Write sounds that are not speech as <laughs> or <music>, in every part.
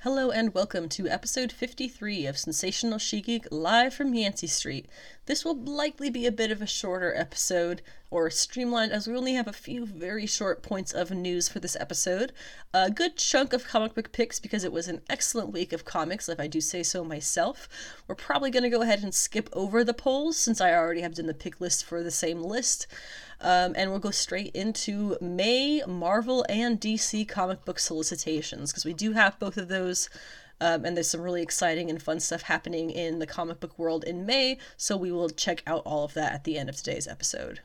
Hello and welcome to episode 53 of Sensational She Geek live from Yancey Street. This will likely be a bit of a shorter episode, or streamlined, as we only have a few very short points of news for this episode. A good chunk of comic book picks because it was an excellent week of comics, if I do say so myself. We're probably going to go ahead and skip over the polls since I already have done the pick list for the same list. Um, and we'll go straight into May Marvel and DC comic book solicitations because we do have both of those. Um, and there's some really exciting and fun stuff happening in the comic book world in May, so we will check out all of that at the end of today's episode.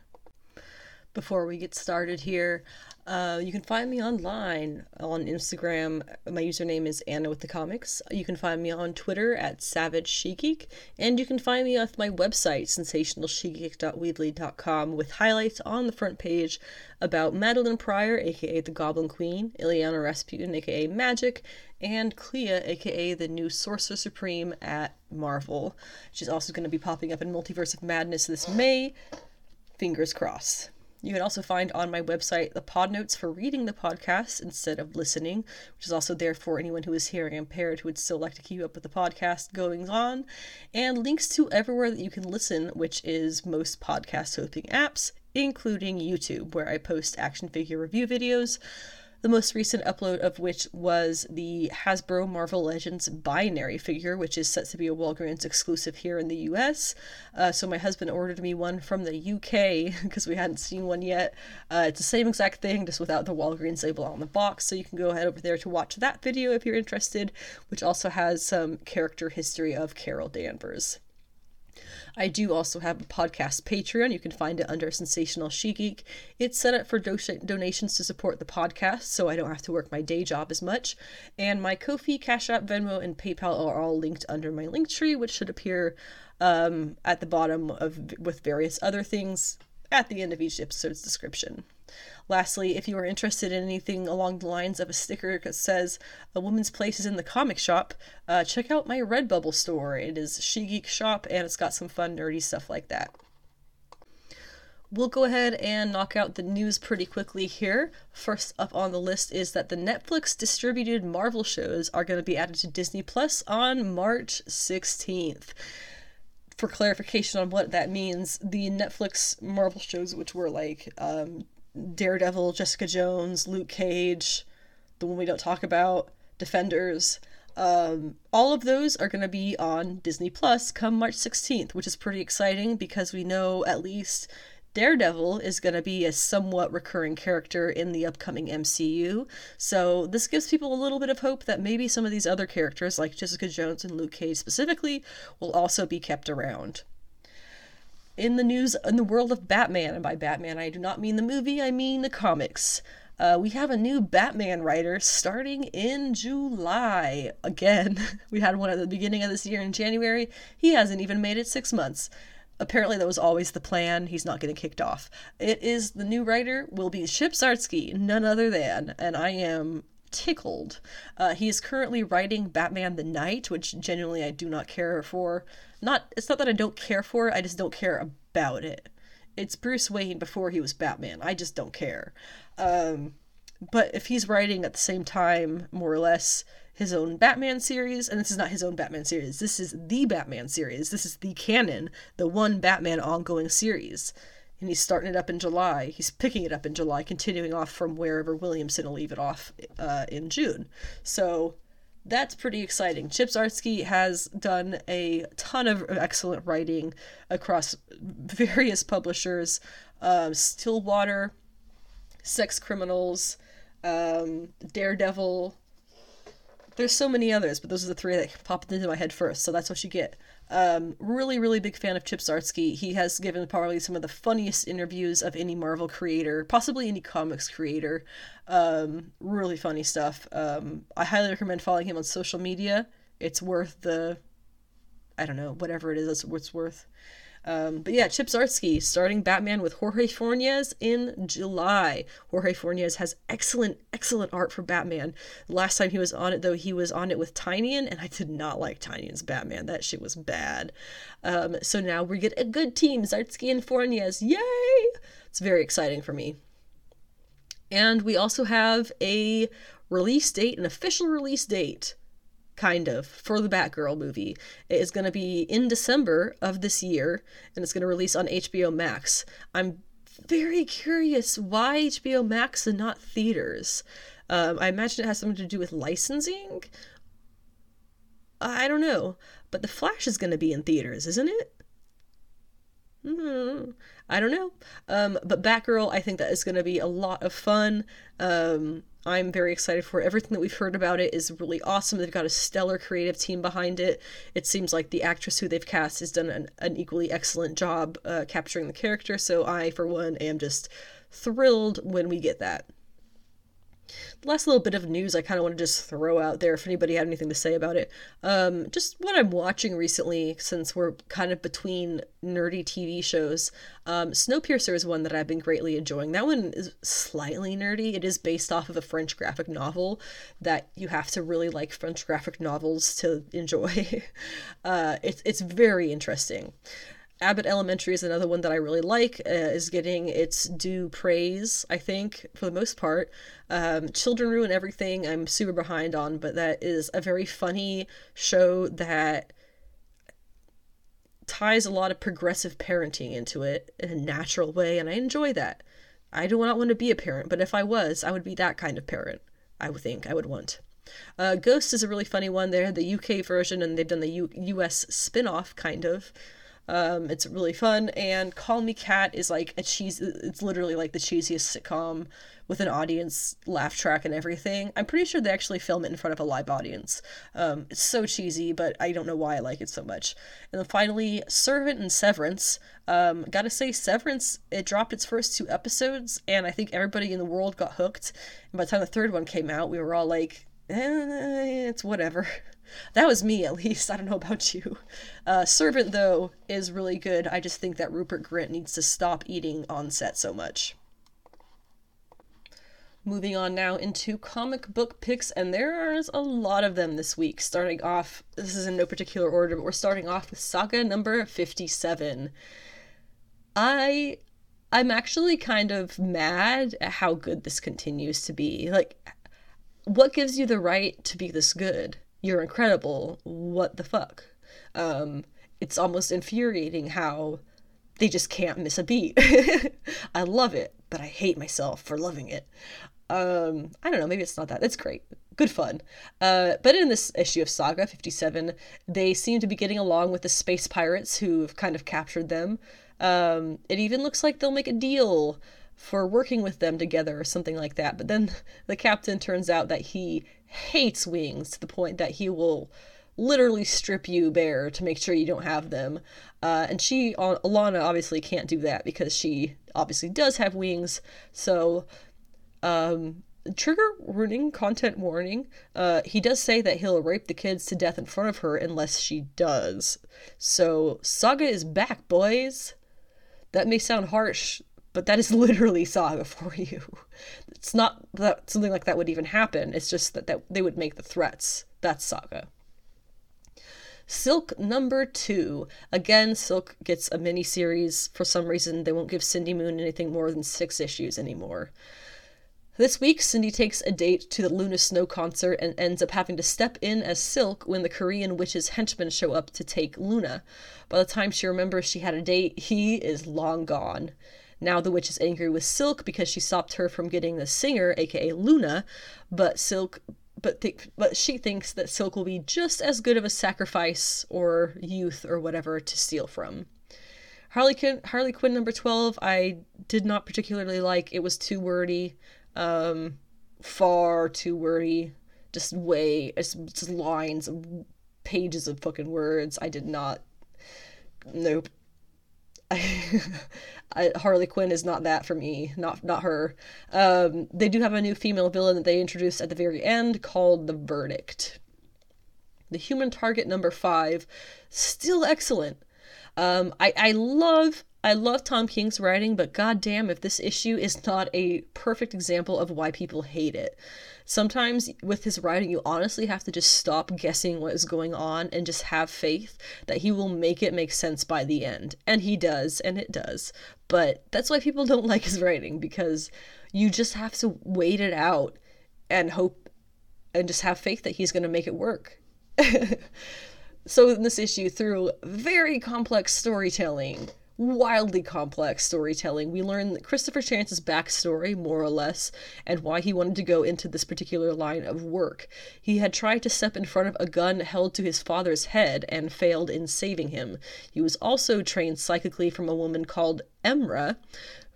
Before we get started here, uh, you can find me online on Instagram. My username is Anna with the Comics. You can find me on Twitter at Savage She Geek, and you can find me on my website sensationalshegeek.weebly.com with highlights on the front page about Madelyne Pryor, aka the Goblin Queen, Illyana Rasputin, aka Magik, and Clea, aka the new Sorcerer Supreme at Marvel. She's also going to be popping up in Multiverse of Madness this May. Fingers crossed. You can also find on my website the pod notes for reading the podcast instead of listening, which is also there for anyone who is hearing impaired who would still like to keep up with the podcast goings on, and links to everywhere that you can listen, which is most podcast hosting apps, including YouTube, where I post action figure review videos the most recent upload of which was the Hasbro Marvel Legends binary figure, which is set to be a Walgreens exclusive here in the US. Uh, so my husband ordered me one from the UK because <laughs> we hadn't seen one yet. Uh, it's the same exact thing, just without the Walgreens label on the box. So you can go ahead over there to watch that video if you're interested, which also has some character history of Carol Danvers. I do also have a podcast Patreon. You can find it under Sensational She Geek. It's set up for do- donations to support the podcast, so I don't have to work my day job as much. And my Ko-fi, Cash App, Venmo, and PayPal are all linked under my link tree, which should appear um, at the bottom of with various other things at the end of each episode's description. Lastly, if you are interested in anything along the lines of a sticker that says "A woman's place is in the comic shop," uh, check out my Redbubble store. It is She Geek Shop, and it's got some fun nerdy stuff like that. We'll go ahead and knock out the news pretty quickly here. First up on the list is that the Netflix distributed Marvel shows are going to be added to Disney Plus on March 16th for clarification on what that means, the Netflix Marvel shows, which were like um, Daredevil, Jessica Jones, Luke Cage, the one we don't talk about, Defenders. Um, all of those are going to be on Disney Plus come March 16th, which is pretty exciting because we know at least Daredevil is going to be a somewhat recurring character in the upcoming MCU. So this gives people a little bit of hope that maybe some of these other characters, like Jessica Jones and Luke Cage specifically, will also be kept around in the news in the world of Batman, and by Batman I do not mean the movie, I mean the comics. Uh, we have a new Batman writer starting in July. Again, <laughs> we had one at the beginning of this year in January. He hasn't even made it six months. Apparently, that was always the plan. He's not getting kicked off. It is the new writer will be Chip Zdarsky, none other than, and I am tickled. Uh, he is currently writing Batman the Knight, which genuinely I do not care for. Not it's not that I don't care for it, I just don't care about it. It's Bruce Wayne before he was Batman. I just don't care. Um, but if he's writing at the same time, more or less, his own Batman series, and this is not his own Batman series, this is the Batman series. This is the canon, the one Batman ongoing series and he's starting it up in July. He's picking it up in July, continuing off from wherever Williamson will leave it off uh, in June. So that's pretty exciting. Chip Zdarsky has done a ton of excellent writing across various publishers uh, Stillwater, Sex Criminals, um, Daredevil. There's so many others, but those are the three that popped into my head first, so that's what you get. Um, really, really big fan of Chip Zdarsky. He has given probably some of the funniest interviews of any Marvel creator, possibly any comics creator. Um, really funny stuff. Um, I highly recommend following him on social media. It's worth the, I don't know, whatever it is, it's, it's worth. Um, but yeah, Chip Zdarsky starting Batman with Jorge Fornes in July. Jorge Fornes has excellent, excellent art for Batman. Last time he was on it, though, he was on it with Tynion, and I did not like Tynion's Batman. That shit was bad. Um, so now we get a good team, Zdarsky and Fornes. Yay! It's very exciting for me. And we also have a release date, an official release date kind of, for the Batgirl movie. It is going to be in December of this year, and it's going to release on HBO Max. I'm very curious why HBO Max and not theaters. Um, I imagine it has something to do with licensing. I don't know, but The Flash is going to be in theaters, isn't it? Mm-hmm. I don't know. Um, but Batgirl, I think that is going to be a lot of fun. Um, I'm very excited for it. Everything that we've heard about it is really awesome. They've got a stellar creative team behind it. It seems like the actress who they've cast has done an, an equally excellent job uh, capturing the character. So I, for one, am just thrilled when we get that. The last little bit of news I kind of want to just throw out there if anybody had anything to say about it. Um, just what I'm watching recently, since we're kind of between nerdy TV shows. Um, Snowpiercer is one that I've been greatly enjoying. That one is slightly nerdy. It is based off of a French graphic novel that you have to really like French graphic novels to <laughs> enjoy. uh, it's it's very interesting. Abbott Elementary is another one that I really like, uh, is getting its due praise, I think, for the most part. Um, Children Ruin Everything, I'm super behind on, but that is a very funny show that ties a lot of progressive parenting into it in a natural way, and I enjoy that. I do not want to be a parent, but if I was, I would be that kind of parent, I would think I would want. Uh, Ghost is a really funny one. They had the UK version, and they've done the U- US spin off, kind of. Um, it's really fun, and Call Me Kat is like a cheese. It's literally like the cheesiest sitcom with an audience laugh track and everything. I'm pretty sure they actually film it in front of a live audience. Um, it's so cheesy, but I don't know why I like it so much. And then finally, Servant and Severance. Um, gotta say, Severance it dropped its first two episodes, and I think everybody in the world got hooked. And by the time the third one came out, we were all like, eh, it's whatever. <laughs> That was me, at least. I don't know about you. Uh, Servant, though, is really good. I just think that Rupert Grint needs to stop eating on set so much. Moving on now into comic book picks, and there's a lot of them this week. Starting off, this is in no particular order, but we're starting off with Saga number 57. I I'm actually kind of mad at how good this continues to be. Like what gives you the right to be this good? You're incredible. What the fuck? Um, it's almost infuriating how they just can't miss a beat. <laughs> I love it, but I hate myself for loving it. Um, I don't know, maybe it's not that. It's great. Good fun. Uh, but in this issue of Saga 57, they seem to be getting along with the space pirates who've kind of captured them. Um, it even looks like they'll make a deal for working with them together or something like that. But then <laughs> the captain turns out that he hates wings to the point that he will literally strip you bare to make sure you don't have them. Uh, and she, Alana, obviously can't do that because she obviously does have wings. So, um, trigger warning, content warning. Uh, he does say that he'll rape the kids to death in front of her unless she does. So, Saga is back, boys. That may sound harsh, but that is <laughs> literally saga for you. It's not that something like that would even happen. It's just that, that they would make the threats. That's saga. Silk number two. Again, Silk gets a mini series. For some reason, they won't give Cindy Moon anything more than six issues anymore. This week, Cindy takes a date to the Luna Snow concert and ends up having to step in as Silk when the Korean witch's henchmen show up to take Luna. By the time she remembers she had a date, he is long gone. Now the witch is angry with Silk because she stopped her from getting the singer, aka Luna, but Silk but th- but she thinks that Silk will be just as good of a sacrifice or youth or whatever to steal from. Harley Quinn, Harley Quinn number 12 I did not particularly like. It was too wordy. Um far too wordy. Just way it's just lines pages of fucking words. I did not nope. <laughs> Harley Quinn is not that for me, not not her. Um, they do have a new female villain that they introduced at the very end called the Verdict. The Human Target number five, still excellent. Um, I I love I love Tom King's writing, but goddamn if this issue is not a perfect example of why people hate it. Sometimes with his writing, you honestly have to just stop guessing what is going on and just have faith that he will make it make sense by the end. And he does, and it does. But that's why people don't <laughs> like his writing because you just have to wait it out and hope and just have faith that he's going to make it work. <laughs> so in this issue, through very complex storytelling, wildly complex storytelling. We learn Christopher Chance's backstory, more or less, and why he wanted to go into this particular line of work. He had tried to step in front of a gun held to his father's head and failed in saving him. He was also trained psychically from a woman called Emra,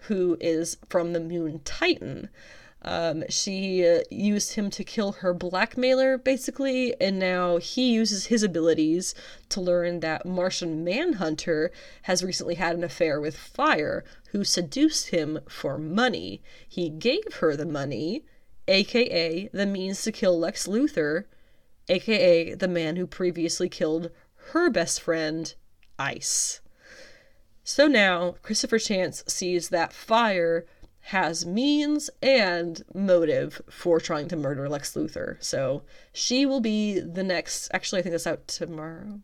who is from the moon Titan. Um, she uh, used him to kill her blackmailer, basically, and now he uses his abilities to learn that Martian Manhunter has recently had an affair with Fire, who seduced him for money. He gave her the money, aka the means to kill Lex Luthor, aka the man who previously killed her best friend, Ice. So now, Christopher Chance sees that Fire has means and motive for trying to murder Lex Luthor. So she will be the next. Actually, I think that's out tomorrow.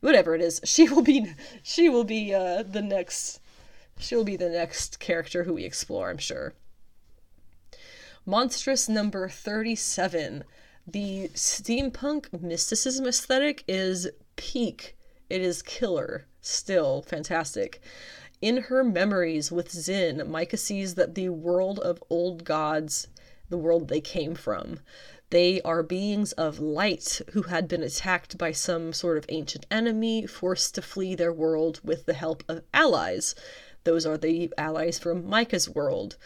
Whatever it is, she will be. She will be uh, the next. She'll be the next character who we explore. I'm sure. Monstress number thirty-seven. The steampunk mysticism aesthetic is peak. It is killer. Still fantastic. In her memories with Zinn, Maika sees that the world of old gods, the world they came from, they are beings of light who had been attacked by some sort of ancient enemy, forced to flee their world with the help of allies. Those are the allies from Maika's world.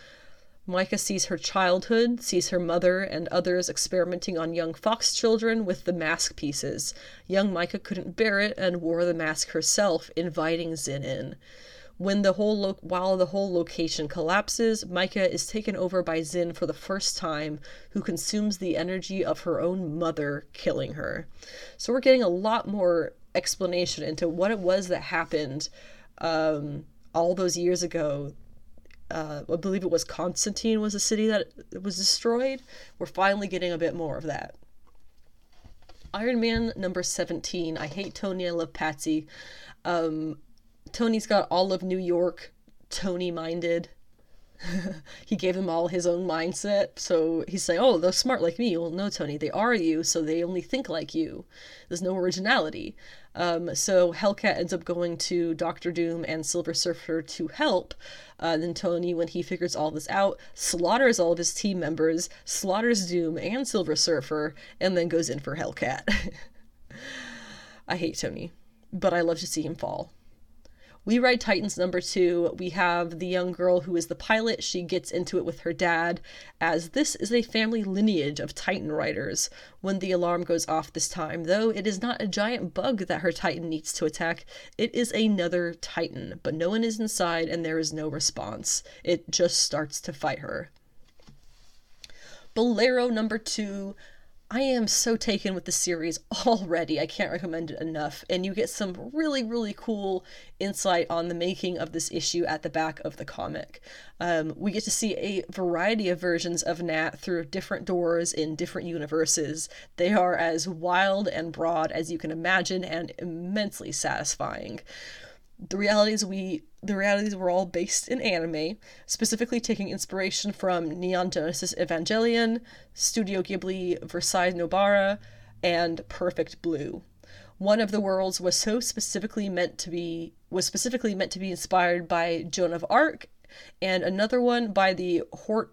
Maika sees her childhood, sees her mother and others experimenting on young fox children with the mask pieces. Young Maika couldn't bear it and wore the mask herself, inviting Zinn in. When the whole lo- while the whole location collapses, Maika is taken over by Zinn for the first time, who consumes the energy of her own mother, killing her. So we're getting a lot more explanation into what it was that happened um, all those years ago. Uh, I believe it was Constantine was the city that was destroyed. We're finally getting a bit more of that. Iron Man number 17. I hate Tony, I love Patsy. Um, Tony's got all of New York Tony minded. <laughs> he gave them all his own mindset. So he's saying, Oh, they're smart like me. Well, no, Tony, they are you, so they only think like you. There's no originality. Um, so Hellcat ends up going to Doctor Doom and Silver Surfer to help. Uh, then Tony, when he figures all this out, slaughters all of his team members, slaughters Doom and Silver Surfer, and then goes in for Hellcat. <laughs> I hate Tony, but I love to see him fall. We Ride Titans number two. We have the young girl who is the pilot. She gets into it with her dad, as this is a family lineage of Titan riders. When the alarm goes off this time, though, it is not a giant bug that her Titan needs to attack, it is another Titan, but no one is inside and there is no response. It just starts to fight her. Bolero number two. I am so taken with the series already. I can't recommend it enough. And you get some really, really cool insight on the making of this issue at the back of the comic. Um, we get to see a variety of versions of Nat through different doors in different universes. They are as wild and broad as you can imagine and immensely satisfying the realities we the realities were all based in anime, specifically taking inspiration from Neon Genesis Evangelion, Studio Ghibli Versailles Nobara, and Perfect Blue. One of the worlds was so specifically meant to be was specifically meant to be inspired by Joan of Arc, and another one by the Hort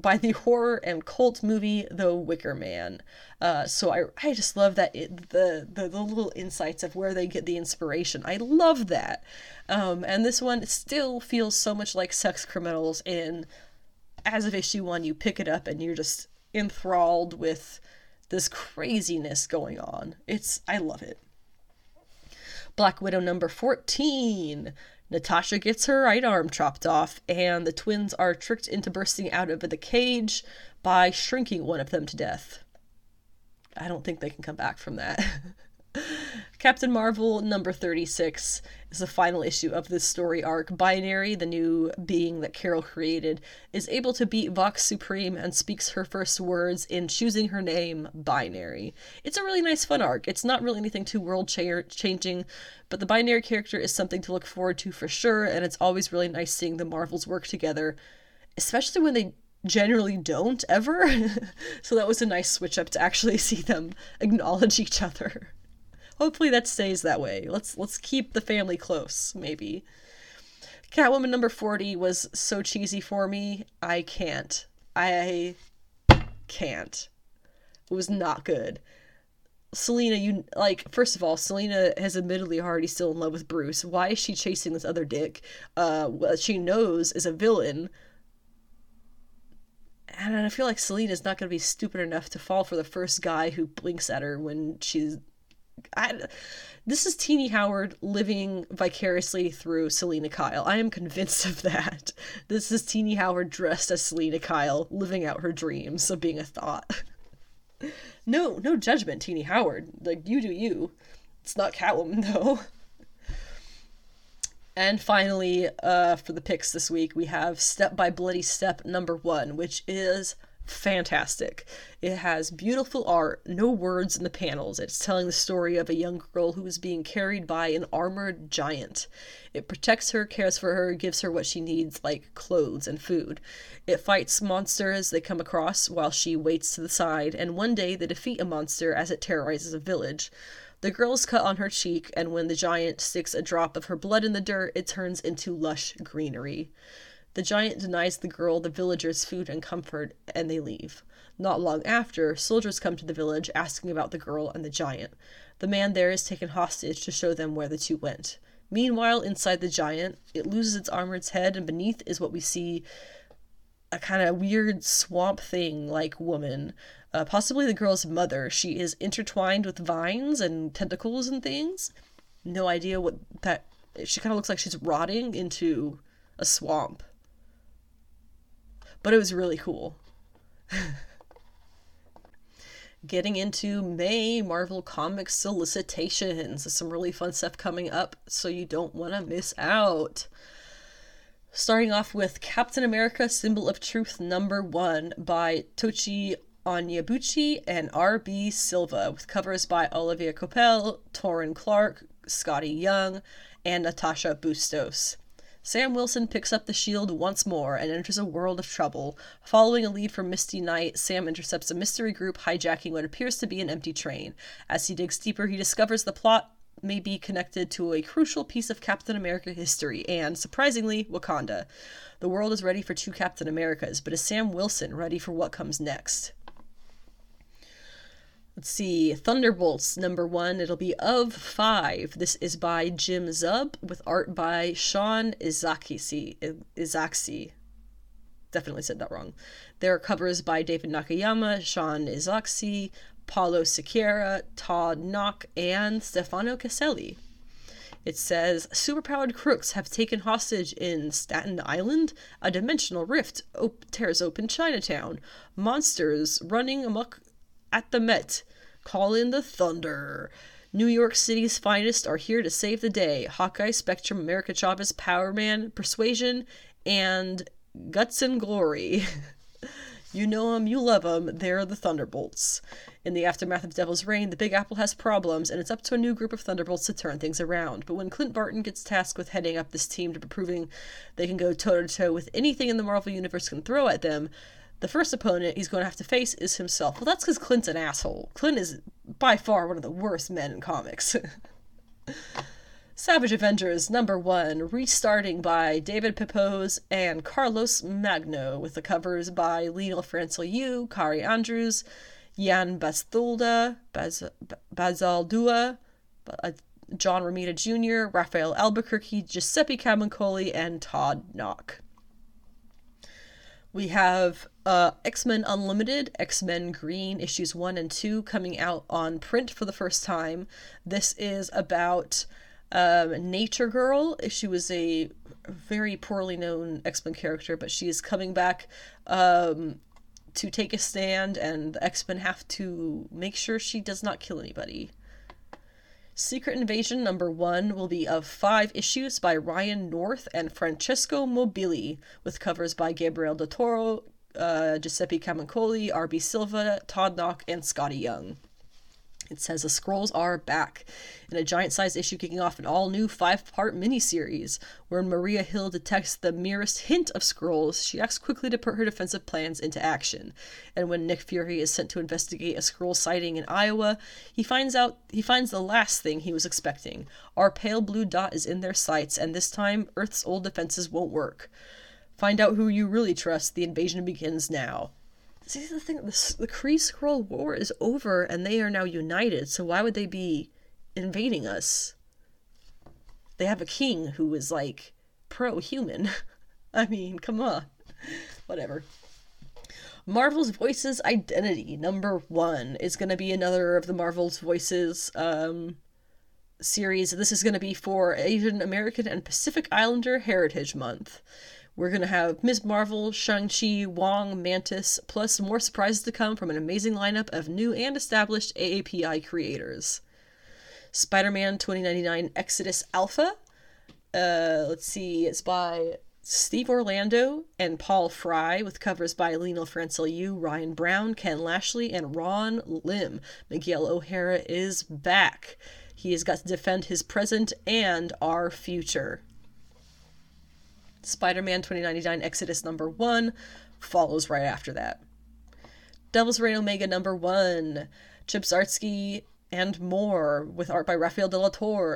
by the <laughs> horror and cult movie The Wicker Man. Uh, so I, I just love that it, the, the the little insights of where they get the inspiration. I love that. Um, and this one still feels so much like Sex Criminals in as of issue one, you pick it up and you're just enthralled with this craziness going on. It's I love it. Black Widow number 14. Natasha gets her right arm chopped off, and the twins are tricked into bursting out of the cage by shrinking one of them to death. I don't think they can come back from that. <laughs> <laughs> Captain Marvel number 36 is the final issue of this story arc. Binary, the new being that Carol created, is able to beat Vox Supreme and speaks her first words in choosing her name, Binary. It's a really nice fun arc. It's not really anything too world changing, but the Binary character is something to look forward to for sure, and it's always really nice seeing the Marvels work together, especially when they generally don't ever. <laughs> so that was a nice switch up to actually <laughs> see them acknowledge each other. Hopefully that stays that way. Let's let's keep the family close, maybe. Catwoman number 40 was so cheesy for me. I can't. I can't. It was not good. Selina, you like first of all, Selina has admittedly already still in love with Bruce. Why is she chasing this other dick? Uh, what she knows is a villain. And I feel like Selina's not going to be stupid enough to fall for the first guy who blinks at her when she's. I, this is Tini Howard living vicariously through Selina Kyle. I am convinced of that. This is Tini Howard dressed as Selina Kyle, living out her dreams of being a thought. no, no judgment, Tini Howard. Like you do you. It's not Catwoman <laughs> though. And finally, uh, for the picks this week, we have Step by Bloody Step number one, which is fantastic. It has beautiful art, no words in the panels. It's telling the story of a young girl who is being carried by an armored giant. It protects her, cares for her, gives her what she needs, like clothes and food. It fights monsters they come across while she waits to the side, and one day they defeat a monster as it terrorizes a village. The girl's cut on her cheek, and when the giant sticks a drop of her blood in the dirt, it turns into lush greenery. The giant denies the girl the villagers food and comfort, and they leave. Not long after, soldiers come to the village asking about the girl and the giant. The man there is taken hostage to show them where the two went. Meanwhile, inside the giant, it loses its armored head, and beneath is what we see a kind of weird swamp thing like woman uh, possibly the girl's mother. She is intertwined with vines and tentacles and things. No idea what that. She kind of looks like she's rotting into a swamp. But it was really cool. <laughs> Getting into May Marvel Comics solicitations. Some really fun stuff coming up, so you don't want to miss out. Starting off with Captain America Symbol of Truth number one by Tochi Onyebuchi and R.B. Silva, with covers by Olivier Coipel, Taurin Clarke, Skottie Young, and Natasha Bustos. Sam Wilson picks up the shield once more and enters a world of trouble. Following a lead from Misty Knight, Sam intercepts a mystery group hijacking what appears to be an empty train. As he digs deeper, he discovers the plot may be connected to a crucial piece of Captain America history and, surprisingly, Wakanda. The world is ready for two Captain Americas, but is Sam Wilson ready for what comes next? Let's see, Thunderbolts number one. It'll be of five. This is by Jim Zub with art by Sean Izaakse. Izaakse. Definitely said that wrong. There are covers by David Nakayama, Sean Izaakse, Paulo Siqueira, Todd Nauck, and Stefano Caselli. It says superpowered crooks have taken hostage in Staten Island. A dimensional rift op- tears open Chinatown. Monsters running amok at the Met. Call in the thunder. New York City's finest are here to save the day. Hawkeye, Spectrum, America Chavez, Power Man, Persuasion, and Guts and Glory. <laughs> you know them, you love them. They're the Thunderbolts. In the aftermath of Devil's Reign, the Big Apple has problems, and it's up to a new group of Thunderbolts to turn things around. But when Clint Barton gets tasked with heading up this team to be proving they can go toe to toe with anything in the Marvel Universe can throw at them, the first opponent he's going to have to face is himself. Well, that's because Clint's an asshole. Clint is by far one of the worst men in comics. <laughs> Savage Avengers number one, restarting by David Pepose and Carlos Magno, with the covers by Leinil Francis Kaare Andrews, Yan Bastolda, Baz- Bazaldua, uh, John Romita Jr., Rafael Albuquerque, Giuseppe Camuncoli, and Todd Nauck. We have uh, X Men Unlimited, X Men Green, issues one and two coming out on print for the first time. This is about um, Nature Girl. She was a very poorly known X Men character, but she is coming back um, to take a stand, and the X Men have to make sure she does not kill anybody. Secret Invasion number one will be of five issues by Ryan North and Francesco Mobili, with covers by Gabriel de Toro, uh, Giuseppe Camuncoli, R.B. Silva, Todd Nauck, and Skottie Young. It says the Skrulls are back in a giant sized issue kicking off an all new five part miniseries. Where Maria Hill detects the merest hint of Skrulls, she acts quickly to put her defensive plans into action. And when Nick Fury is sent to investigate a Skrull sighting in Iowa, he finds out he finds the last thing he was expecting. Our pale blue dot is in their sights, and this time Earth's old defenses won't work. Find out who you really trust. The invasion begins now. See the thing, the, the Kree Skrull War is over, and they are now united. So why would they be invading us? They have a king who is like pro-human. <laughs> I mean, come on, whatever. Marvel's Voices Identity number one is going to be another of the Marvel's Voices um, series. This is going to be for Asian American and Pacific Islander Heritage Month. We're going to have Ms. Marvel, Shang-Chi, Wong, Mantis, plus more surprises to come from an amazing lineup of new and established AAPI creators. Spider Man 2099 Exodus Alpha. Uh, let's see, it's by Steve Orlando and Paul Fry, with covers by Leinil Francis Yu, Ryan Brown, Ken Lashley, and Ron Lim. Miguel O'Hara is back. He has got to defend his present and our future. Spider Man 2099 Exodus number one follows right after that. Devil's Reign Omega number one, Chip Zdarsky and more, with art by Raphael de la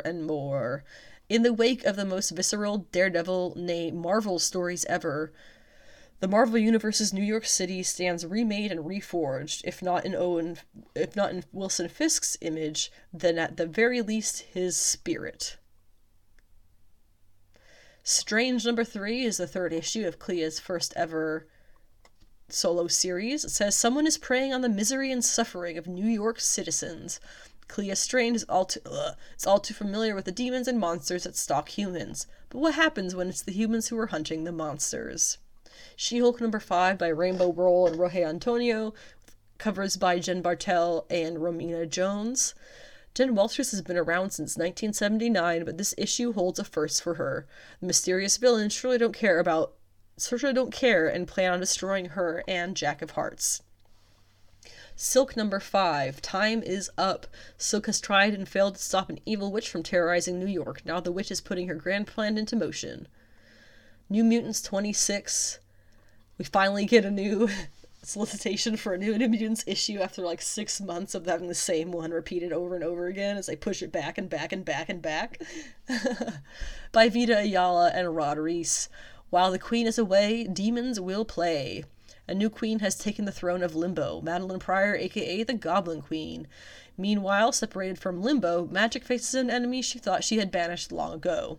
and more. In the wake of the most visceral Daredevil, nay, Marvel stories ever, the Marvel Universe's New York City stands remade and reforged, if not in Owen, if not in Wilson Fisk's image, then at the very least his spirit. Strange number three is the third issue of Clea's first ever solo series. It says someone is preying on the misery and suffering of New York citizens. Clea Strange is all too ugh, is all too familiar with the demons and monsters that stalk humans. But what happens when it's the humans who are hunting the monsters? She-Hulk number five by Rainbow Rowell and Jorge Antonio, covers by Jen Bartel and Romina Jones. Jen Walters has been around since 1979, but this issue holds a first for her. The mysterious villains surely don't care about surely don't care and plan on destroying her and Jack of Hearts. Silk number five. Time is up. Silk has tried and failed to stop an evil witch from terrorizing New York. Now the witch is putting her grand plan into motion. New Mutants 26. We finally get a new <laughs> solicitation for a new Mutants issue after like six months of having the same one repeated over and over again as they push it back and back and back and back. <laughs> By Vita Ayala and Rod Reis. While the queen is away, demons will play. A new queen has taken the throne of Limbo, Madelyne Pryor, aka the Goblin Queen. Meanwhile, separated from Limbo, Magik faces an enemy she thought she had banished long ago.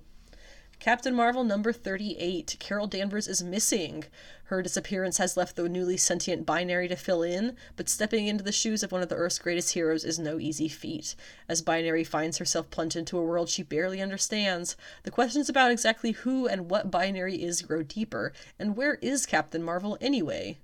Captain Marvel number 38. Carol Danvers is missing. Her disappearance has left the newly sentient binary to fill in, but stepping into the shoes of one of the Earth's greatest heroes is no easy feat. As Binary finds herself plunged into a world she barely understands, the questions about exactly who and what Binary is grow deeper, and where is Captain Marvel anyway?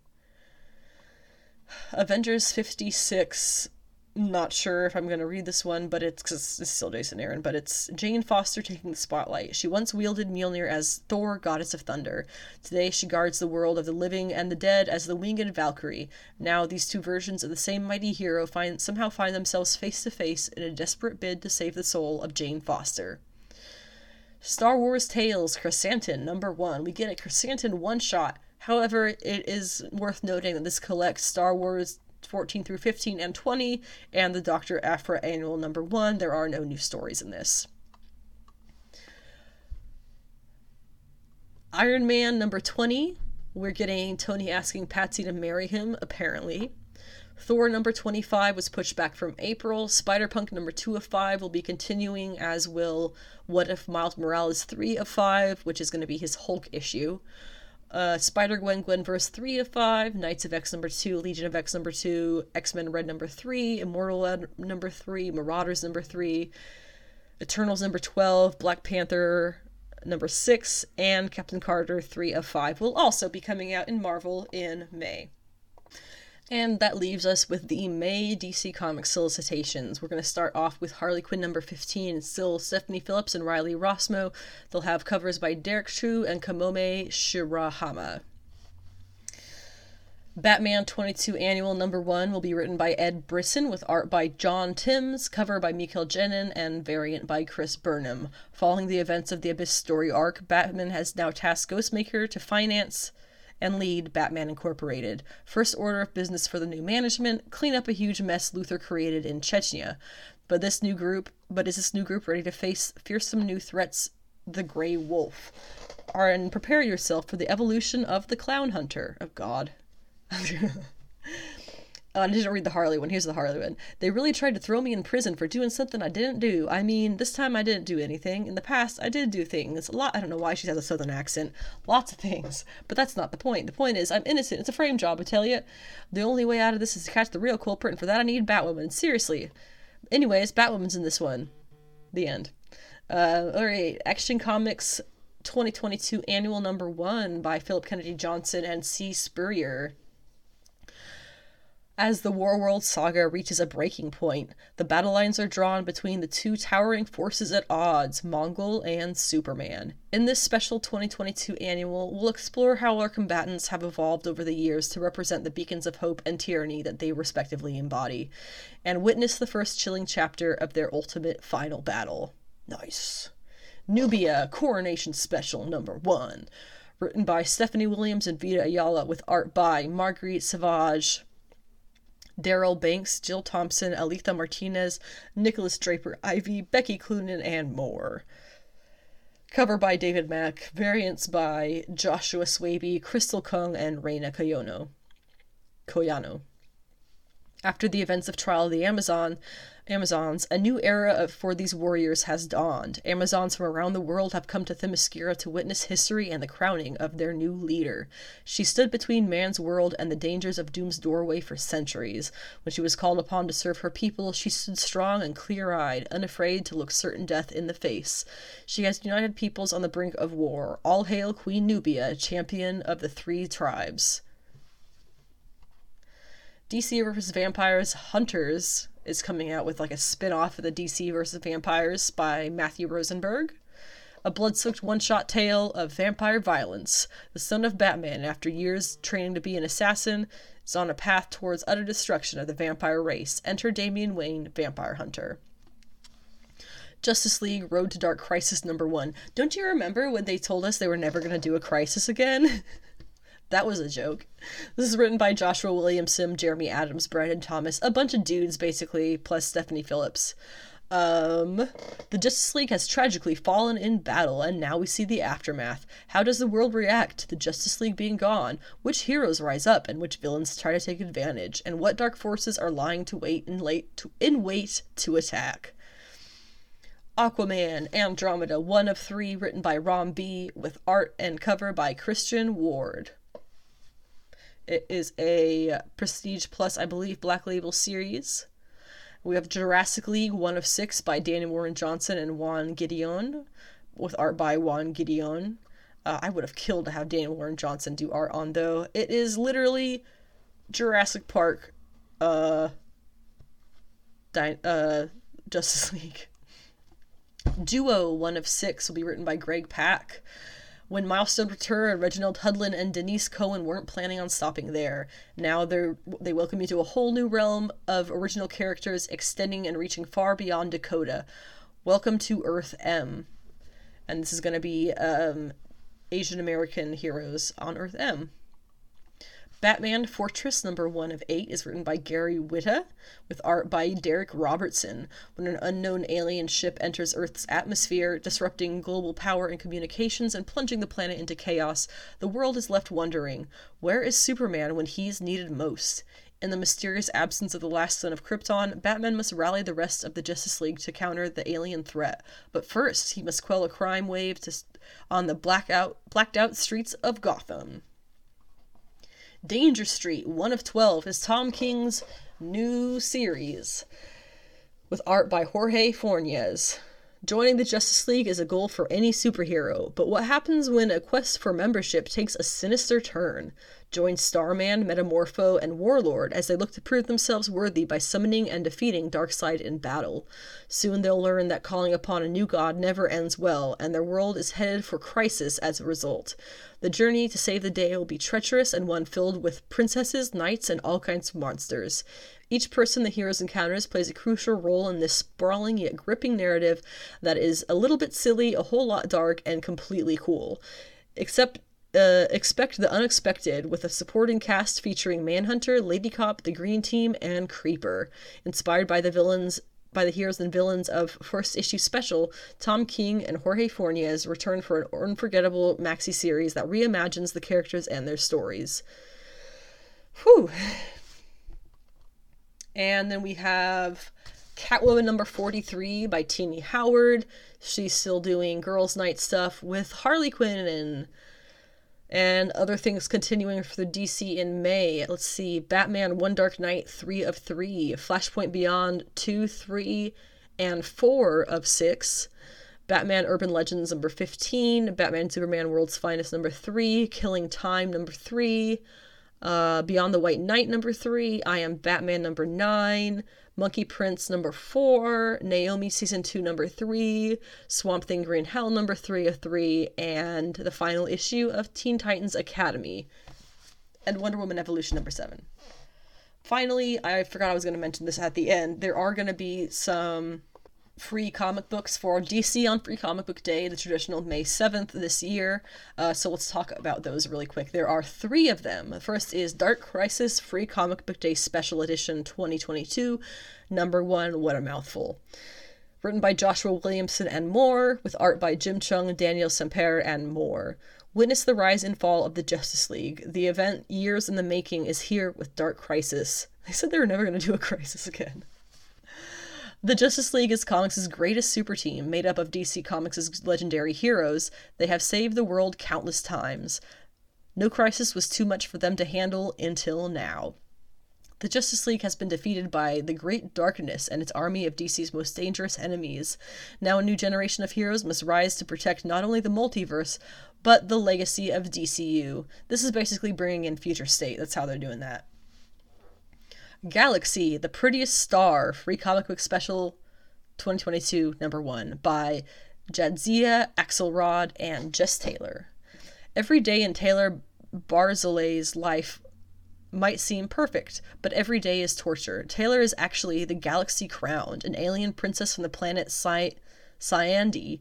Avengers 56 not sure if I'm going to read this one, but it's it's still Jason Aaron, but it's Jane Foster taking the spotlight. She once wielded Mjolnir as Thor, goddess of thunder. Today she guards the world of the living and the dead as the winged Valkyrie. Now these two versions of the same mighty hero find somehow find themselves face to face in a desperate bid to save the soul of Jane Foster. Star Wars Tales Chrysanthemum number one. We get a Chrysanthemum one shot. However, it is worth noting that this collects Star Wars 14 through 15 and 20, and the Dr. Aphra Annual number 1. There are no new stories in this. Iron Man number 20. We're getting Tony asking Patsy to marry him, apparently. Thor number 25 was pushed back from April. Spider Punk number 2 of 5 will be continuing, as will What If Miles Morales 3 of 5, which is going to be his Hulk issue uh, Spider Gwen Gwenverse 3 of 5, Knights of X number 2, Legion of X number 2, X Men Red number 3, Immortal number 3, Marauders number 3, Eternals number 12, Black Panther number 6, and Captain Carter 3 of 5 will also be coming out in Marvel in May. And that leaves us with the May DC Comics solicitations. We're going to start off with Harley Quinn number 15. It's still Stephanie Phillips and Riley Rossmo. They'll have covers by Derrick Chew and Kamome Shirahama. Batman 22 Annual Number 1 will be written by Ed Brisson with art by John Timms, cover by Mikel Janin, and variant by Chris Burnham. Following the events of the Abyss story arc, Batman has now tasked Ghostmaker to finance and lead Batman Incorporated. First order of business for the new management clean up a huge mess Luthor created in Chechnya. But this new group, but is this new group ready to face fearsome new threats, the Grey Wolf? Are and prepare yourself for the evolution of the Clown Hunter. Of God. <laughs> <laughs> Oh, I didn't read the Harley one. Here's the Harley one. They really tried to throw me in prison for doing something I didn't do. I mean, this time I didn't do anything. In the past, I did do things. A lot. I don't know why she has a southern accent. Lots of things. But that's not the point. The point is, I'm innocent. It's a frame job, I tell you. The only way out of this is to catch the real culprit, and for that I need Batwoman. Seriously. Anyways, Batwoman's in this one. The end. Uh, alright. Action Comics 2022 Annual Number 1 by Philip Kennedy Johnson and Si Spurrier. As the Warworld saga reaches a breaking point, the battle lines are drawn between the two towering forces at odds, Mongul and Superman. In this special 2022 annual, we'll explore how our combatants have evolved over the years to represent the beacons of hope and tyranny that they respectively embody, and witness the first chilling chapter of their ultimate final battle. Nice. Nubia Coronation Special Number 1. Written by Stephanie Williams and Vita Ayala, with art by Marguerite Sauvage, Darryl Banks, Jill Thompson, Alitha Martinez, Nikolas Draper Ivey, Becky Cloonan, and more. Cover by David Mack, variants by Joshua Swaby, Crystal Kung, and Reina Koyono. Koyano. After the events of Trial of the Amazon, Amazons, a new era of, for these warriors has dawned. Amazons from around the world have come to Themyscira to witness history and the crowning of their new leader. She stood between man's world and the dangers of doom's doorway for centuries. When she was called upon to serve her people, she stood strong and clear eyed, unafraid to look certain death in the face. She has united peoples on the brink of war. All hail Queen Nubia, champion of the three tribes. DC vs. Vampires Hunters is coming out with like a spin-off of the DC vs. Vampires by Matthew Rosenberg. A blood-soaked one-shot tale of vampire violence. The son of Batman, after years training to be an assassin, is on a path towards utter destruction of the vampire race. Enter Damian Wayne, Vampire Hunter. Justice League Road to Dark Crisis number one. Don't you remember when they told us they were never going to do a crisis again? <laughs> That was a joke. This is written by Joshua Williamson, Jeremy Adams, Brandon Thomas, a bunch of dudes basically, plus Stephanie Phillips. Um, the Justice League has tragically fallen in battle, and now we see the aftermath. How does the world react to the Justice League being gone? Which heroes rise up, and which villains try to take advantage? And what dark forces are lying to wait in late to, in wait to attack? Aquaman Andromeda, one of three, written by Ram V, with art and cover by Christian Ward. It is a Prestige Plus, I believe, Black Label series. We have Jurassic League 1 of 6 by Daniel Warren Johnson and Juan Gedeon, with art by Juan Gedeon. Uh, I would have killed to have Daniel Warren Johnson do art on, though. It is literally Jurassic Park, uh, di- uh, Justice <laughs> League. Duo 1 of 6 will be written by Greg Pak. When Milestone returned, Reginald Hudlin and Denys Cowan weren't planning on stopping there. Now they they welcome you to a whole new realm of original characters extending and reaching far beyond Dakota. Welcome to Earth M. And this is going to be um, Asian American heroes on Earth M. Batman Fortress number one of eight is written by Gary Whitta, with art by Darick Robertson. When an unknown alien ship enters Earth's atmosphere, disrupting global power and communications and plunging the planet into chaos, the world is left wondering where is Superman when he's needed most? In the mysterious absence of the last son of Krypton, Batman must rally the rest of the Justice League to counter the alien threat. But first, he must quell a crime wave to, on the blackout, blacked out streets of Gotham. Danger Street, one of 12, is Tom King's new series with art by Jorge Fornes. Joining the Justice League is a goal for any superhero, but what happens when a quest for membership takes a sinister turn? Join Starman, Metamorpho, and Warlord as they look to prove themselves worthy by summoning and defeating Darkseid in battle. Soon they'll learn that calling upon a new god never ends well, and their world is headed for crisis as a result. The journey to save the day will be treacherous and one filled with princesses, knights, and all kinds of monsters. Each person the heroes encounters plays a crucial role in this sprawling yet gripping narrative that is a little bit silly, a whole lot dark, and completely cool. Except uh, expect the unexpected with a supporting cast featuring Manhunter, Lady Cop, the Green Team, and Creeper. Inspired by the villains by the heroes and villains of first issue special, Tom King and Jorge Fornes return for an unforgettable maxi series that reimagines the characters and their stories. Whew. And then we have Catwoman number 43 by Tini Howard. She's still doing girls' night stuff with Harley Quinn and and other things continuing for the DC in May. Let's see Batman One Dark Night 3 of 3, Flashpoint Beyond 2, 3, and 4 of 6. Batman Urban Legends number 15, Batman Superman World's Finest number 3, Killing Time number 3, uh, Beyond the White Knight number 3, I Am Batman number 9, Monkey Prince number 4, Naomi season 2 number 3, Swamp Thing Green Hell number 3 of 3, and the final issue of Teen Titans Academy. And Wonder Woman Evolution number 7. Finally, I forgot I was going to mention this at the end. There are going to be some free comic books for DC on Free Comic Book Day, the traditional May 7th this year. Uh, so let's talk about those really quick. There are three of them. The first is Dark Crisis Free Comic Book Day Special Edition 2022. Number one, What a Mouthful. Written by Joshua Williamson and more, with art by Jim Cheung, Daniel Sampere, and more. Witness the rise and fall of the Justice League. The event, years in the making, is here with Dark Crisis. <laughs> They said they were never going to do a crisis again. The Justice League is comics' greatest super team, made up of DC Comics' legendary heroes. They have saved the world countless times. No crisis was too much for them to handle until now. The Justice League has been defeated by the Great Darkness and its army of DC's most dangerous enemies. Now, a new generation of heroes must rise to protect not only the multiverse, but the legacy of DCU. This is basically bringing in Future State. That's how they're doing that. Galaxy, The Prettiest Star, Free Comic Book Special 2022, number one, by Jadzia, Axelrod, and Jess Taylor. Every day in Taylor Barzelay's life might seem perfect, but every day is torture. Taylor is actually the Galaxy Crowned, an alien princess from the planet Cy- Cyandi,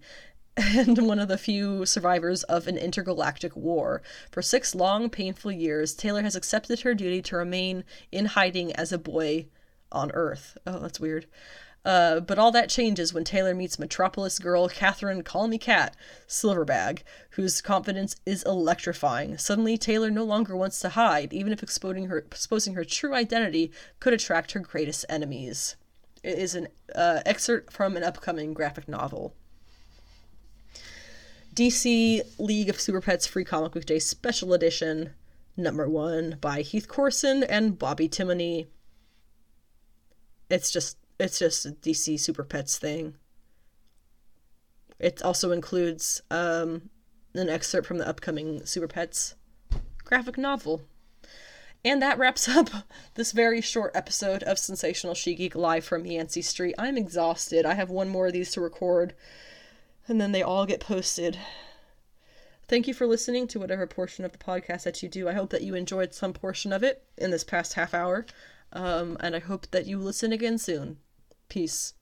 and one of the few survivors of an intergalactic war. For six long, painful years, Taylor has accepted her duty to remain in hiding as a boy on Earth. Oh, that's weird. Uh, but all that changes when Taylor meets Metropolis girl Catherine Call Me Cat Silverberg, whose confidence is electrifying. Suddenly, Taylor no longer wants to hide, even if exposing her, exposing her true identity could attract her greatest enemies. It is an uh, excerpt from an upcoming graphic novel. DC League of Super Pets Free Comic Book Day Special Edition, number one by Heath Corson and Bobby Timoney. It's just it's just a DC Super Pets thing. It also includes um, an excerpt from the upcoming Super Pets graphic novel. And that wraps up this very short episode of Sensational She Geek live from Yancey Street. I'm exhausted. I have one more of these to record and then they all get posted. Thank you for listening to whatever portion of the podcast that you do. I hope that you enjoyed some portion of it in this past half hour, um, and I hope that you listen again soon. Peace.